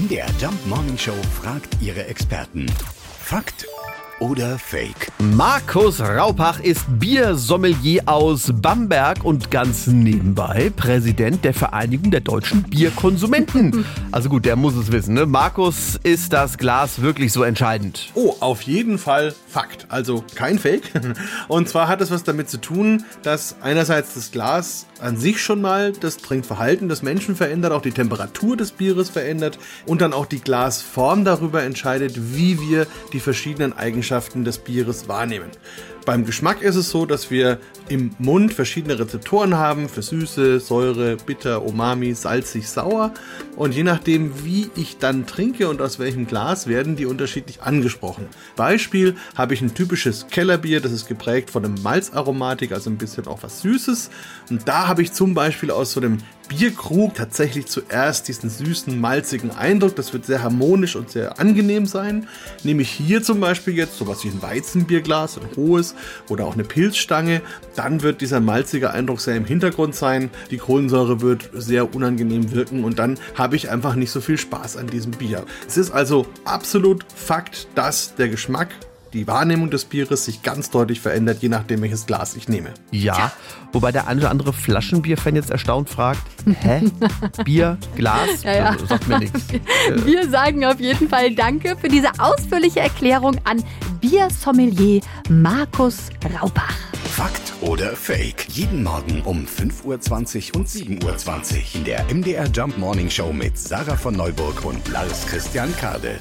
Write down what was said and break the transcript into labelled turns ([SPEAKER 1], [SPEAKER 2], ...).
[SPEAKER 1] MDR Jump Morning Show fragt ihre Experten. Fakt oder Fake?
[SPEAKER 2] Markus Raupach ist Biersommelier aus Bamberg und ganz nebenbei Präsident der Vereinigung der deutschen Bierkonsumenten. Also gut, der muss es wissen. Ne? Markus, ist das Glas wirklich so entscheidend?
[SPEAKER 3] Oh, auf jeden Fall Fakt. Also kein Fake. Und zwar hat es was damit zu tun, dass einerseits das Glas an sich schon mal das Trinkverhalten des Menschen verändert, auch die Temperatur des Bieres verändert und dann auch die Glasform darüber entscheidet, wie wir die verschiedenen Eigenschaften des Bieres wahrnehmen. Beim Geschmack ist es so, dass wir im Mund verschiedene Rezeptoren haben für Süße, Säure, Bitter, Umami, salzig, sauer. Und je nachdem, wie ich dann trinke und aus welchem Glas, werden die unterschiedlich angesprochen. Beispiel habe ich ein typisches Kellerbier, das ist geprägt von einem Malzaromatik, also ein bisschen auch was Süßes. Und da habe ich zum Beispiel aus so einem Bierkrug tatsächlich zuerst diesen süßen, malzigen Eindruck. Das wird sehr harmonisch und sehr angenehm sein. Nehme ich hier zum Beispiel jetzt sowas wie ein Weizenbierglas, ein hohes oder auch eine Pilzstange, dann wird dieser malzige Eindruck sehr im Hintergrund sein. Die Kohlensäure wird sehr unangenehm wirken und dann habe ich einfach nicht so viel Spaß an diesem Bier. Es ist also absolut Fakt, dass der Geschmack die Wahrnehmung des Bieres sich ganz deutlich verändert, je nachdem, welches Glas ich nehme.
[SPEAKER 2] Ja, wobei der eine oder andere Flaschenbierfan jetzt erstaunt fragt, hä? Bier, Glas?
[SPEAKER 4] Ja, ja.
[SPEAKER 2] Also, sagt mir nichts.
[SPEAKER 4] Wir sagen auf jeden Fall Danke für diese ausführliche Erklärung an Biersommelier Markus Raupach.
[SPEAKER 1] Fakt oder Fake? Jeden Morgen um 5.20 Uhr und 7.20 Uhr in der MDR Jump Morning Show mit Sarah von Neuburg und Lars Christian Kade.